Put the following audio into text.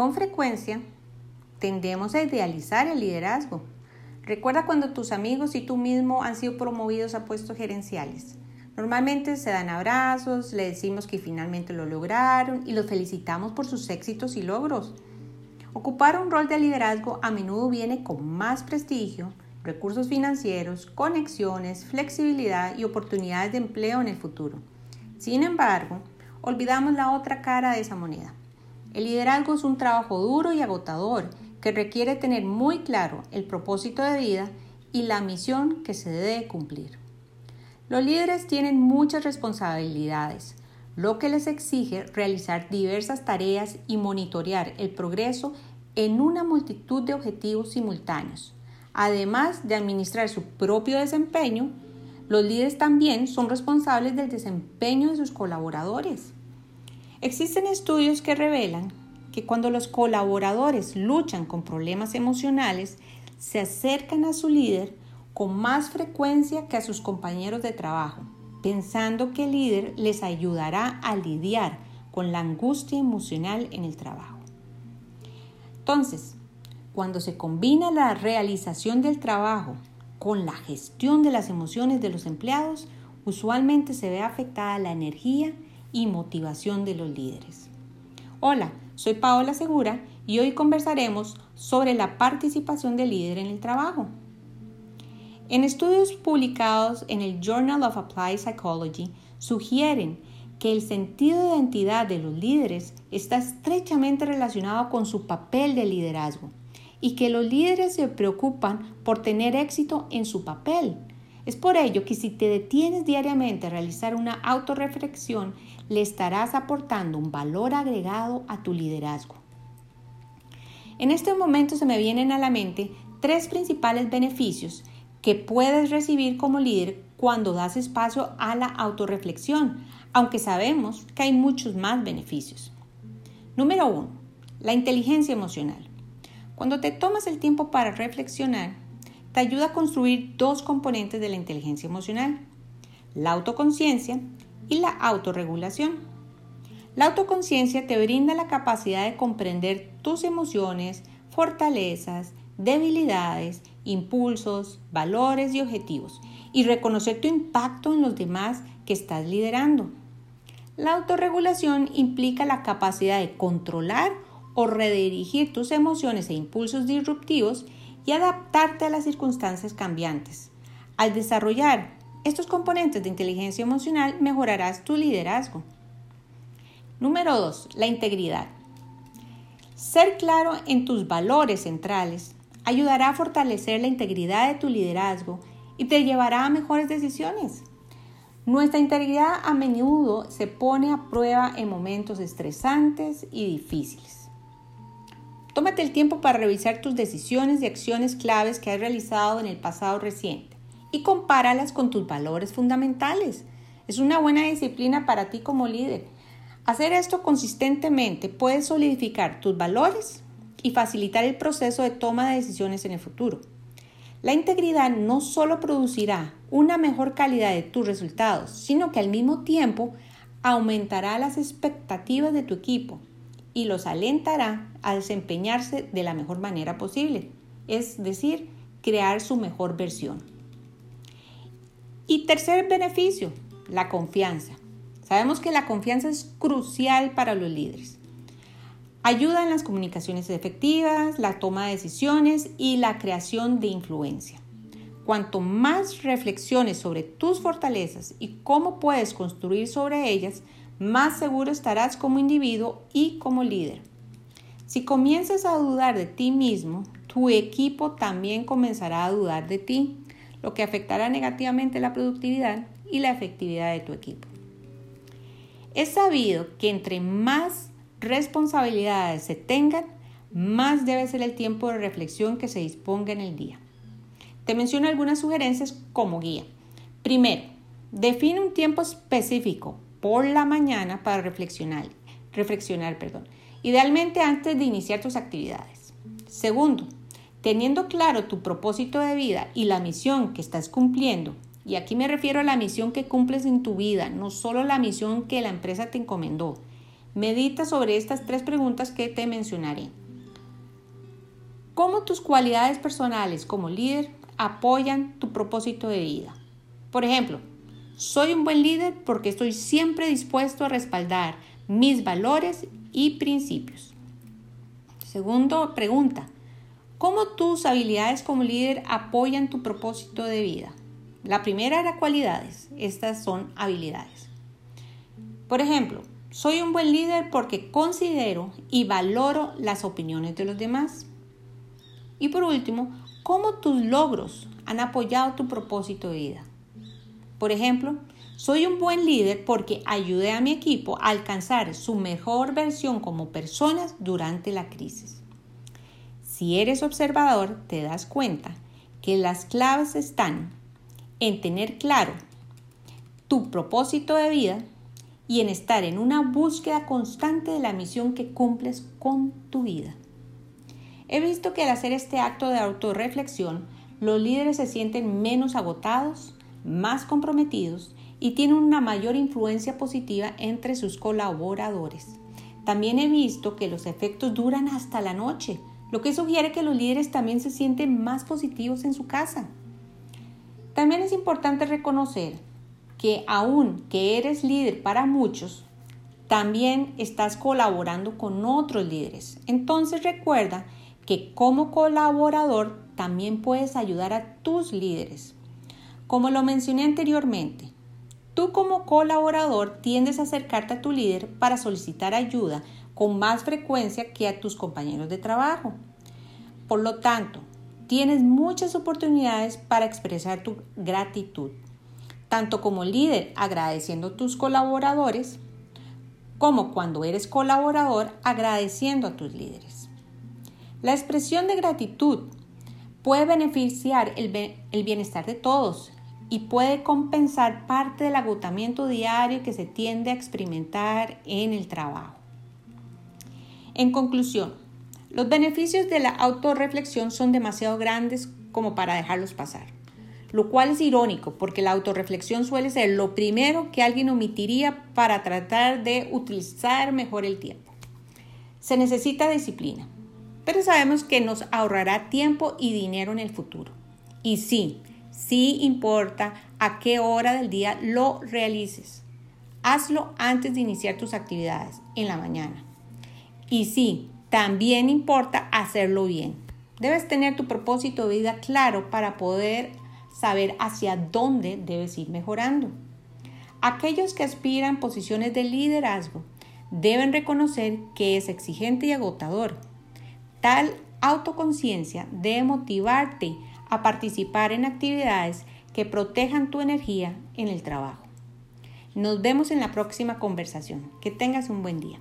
Con frecuencia, tendemos a idealizar el liderazgo. Recuerda cuando tus amigos y tú mismo han sido promovidos a puestos gerenciales. Normalmente se dan abrazos, le decimos que finalmente lo lograron y los felicitamos por sus éxitos y logros. Ocupar un rol de liderazgo a menudo viene con más prestigio, recursos financieros, conexiones, flexibilidad y oportunidades de empleo en el futuro. Sin embargo, olvidamos la otra cara de esa moneda. El liderazgo es un trabajo duro y agotador que requiere tener muy claro el propósito de vida y la misión que se debe cumplir. Los líderes tienen muchas responsabilidades, lo que les exige realizar diversas tareas y monitorear el progreso en una multitud de objetivos simultáneos. Además de administrar su propio desempeño, los líderes también son responsables del desempeño de sus colaboradores. Existen estudios que revelan que cuando los colaboradores luchan con problemas emocionales, se acercan a su líder con más frecuencia que a sus compañeros de trabajo, pensando que el líder les ayudará a lidiar con la angustia emocional en el trabajo. Entonces, cuando se combina la realización del trabajo con la gestión de las emociones de los empleados, usualmente se ve afectada la energía y motivación de los líderes. Hola, soy Paola Segura y hoy conversaremos sobre la participación del líder en el trabajo. En estudios publicados en el Journal of Applied Psychology sugieren que el sentido de identidad de los líderes está estrechamente relacionado con su papel de liderazgo y que los líderes se preocupan por tener éxito en su papel. Es por ello que si te detienes diariamente a realizar una autorreflexión, le estarás aportando un valor agregado a tu liderazgo. En este momento se me vienen a la mente tres principales beneficios que puedes recibir como líder cuando das espacio a la autorreflexión, aunque sabemos que hay muchos más beneficios. Número 1. La inteligencia emocional. Cuando te tomas el tiempo para reflexionar, te ayuda a construir dos componentes de la inteligencia emocional, la autoconciencia y la autorregulación. La autoconciencia te brinda la capacidad de comprender tus emociones, fortalezas, debilidades, impulsos, valores y objetivos y reconocer tu impacto en los demás que estás liderando. La autorregulación implica la capacidad de controlar o redirigir tus emociones e impulsos disruptivos y adaptarte a las circunstancias cambiantes. Al desarrollar estos componentes de inteligencia emocional mejorarás tu liderazgo. Número 2. La integridad. Ser claro en tus valores centrales ayudará a fortalecer la integridad de tu liderazgo y te llevará a mejores decisiones. Nuestra integridad a menudo se pone a prueba en momentos estresantes y difíciles. Tómate el tiempo para revisar tus decisiones y acciones claves que has realizado en el pasado reciente y compáralas con tus valores fundamentales. Es una buena disciplina para ti como líder. Hacer esto consistentemente puede solidificar tus valores y facilitar el proceso de toma de decisiones en el futuro. La integridad no solo producirá una mejor calidad de tus resultados, sino que al mismo tiempo aumentará las expectativas de tu equipo y los alentará a desempeñarse de la mejor manera posible, es decir, crear su mejor versión. Y tercer beneficio, la confianza. Sabemos que la confianza es crucial para los líderes. Ayuda en las comunicaciones efectivas, la toma de decisiones y la creación de influencia. Cuanto más reflexiones sobre tus fortalezas y cómo puedes construir sobre ellas, más seguro estarás como individuo y como líder. Si comienzas a dudar de ti mismo, tu equipo también comenzará a dudar de ti, lo que afectará negativamente la productividad y la efectividad de tu equipo. Es sabido que entre más responsabilidades se tengan, más debe ser el tiempo de reflexión que se disponga en el día. Te menciono algunas sugerencias como guía. Primero, define un tiempo específico por la mañana para reflexionar, idealmente antes de iniciar tus actividades. Segundo, teniendo claro tu propósito de vida y la misión que estás cumpliendo, y aquí me refiero a la misión que cumples en tu vida, no solo la misión que la empresa te encomendó, Medita sobre estas tres preguntas que te mencionaré. ¿Cómo tus cualidades personales como líder apoyan tu propósito de vida? Por ejemplo, soy un buen líder porque estoy siempre dispuesto a respaldar mis valores y principios. Segundo pregunta, ¿cómo tus habilidades como líder apoyan tu propósito de vida? La primera era cualidades, estas son habilidades. Por ejemplo, soy un buen líder porque considero y valoro las opiniones de los demás. Y por último, ¿cómo tus logros han apoyado tu propósito de vida? Por ejemplo, soy un buen líder porque ayudé a mi equipo a alcanzar su mejor versión como personas durante la crisis. Si eres observador, te das cuenta que las claves están en tener claro tu propósito de vida y en estar en una búsqueda constante de la misión que cumples con tu vida. He visto que al hacer este acto de autorreflexión, los líderes se sienten menos agotados, más comprometidos y tienen una mayor influencia positiva entre sus colaboradores. También he visto que los efectos duran hasta la noche, lo que sugiere que los líderes también se sienten más positivos en su casa. También es importante reconocer que aun que eres líder para muchos, también estás colaborando con otros líderes. Entonces recuerda que como colaborador también puedes ayudar a tus líderes. Como lo mencioné anteriormente, tú como colaborador tiendes a acercarte a tu líder para solicitar ayuda con más frecuencia que a tus compañeros de trabajo. Por lo tanto, tienes muchas oportunidades para expresar tu gratitud tanto como líder agradeciendo a tus colaboradores, como cuando eres colaborador agradeciendo a tus líderes. La expresión de gratitud puede beneficiar el, bienestar de todos y puede compensar parte del agotamiento diario que se tiende a experimentar en el trabajo. En conclusión, los beneficios de la autorreflexión son demasiado grandes como para dejarlos pasar lo cual es irónico porque la autorreflexión suele ser lo primero que alguien omitiría para tratar de utilizar mejor el tiempo. Se necesita disciplina, pero sabemos que nos ahorrará tiempo y dinero en el futuro. Y sí, sí importa a qué hora del día lo realices. Hazlo antes de iniciar tus actividades, en la mañana. Y sí, también importa hacerlo bien. Debes tener tu propósito de vida claro para poder saber hacia dónde debes ir mejorando. Aquellos que aspiran posiciones de liderazgo deben reconocer que es exigente y agotador. Tal autoconciencia debe motivarte a participar en actividades que protejan tu energía en el trabajo. Nos vemos en la próxima conversación. Que tengas un buen día.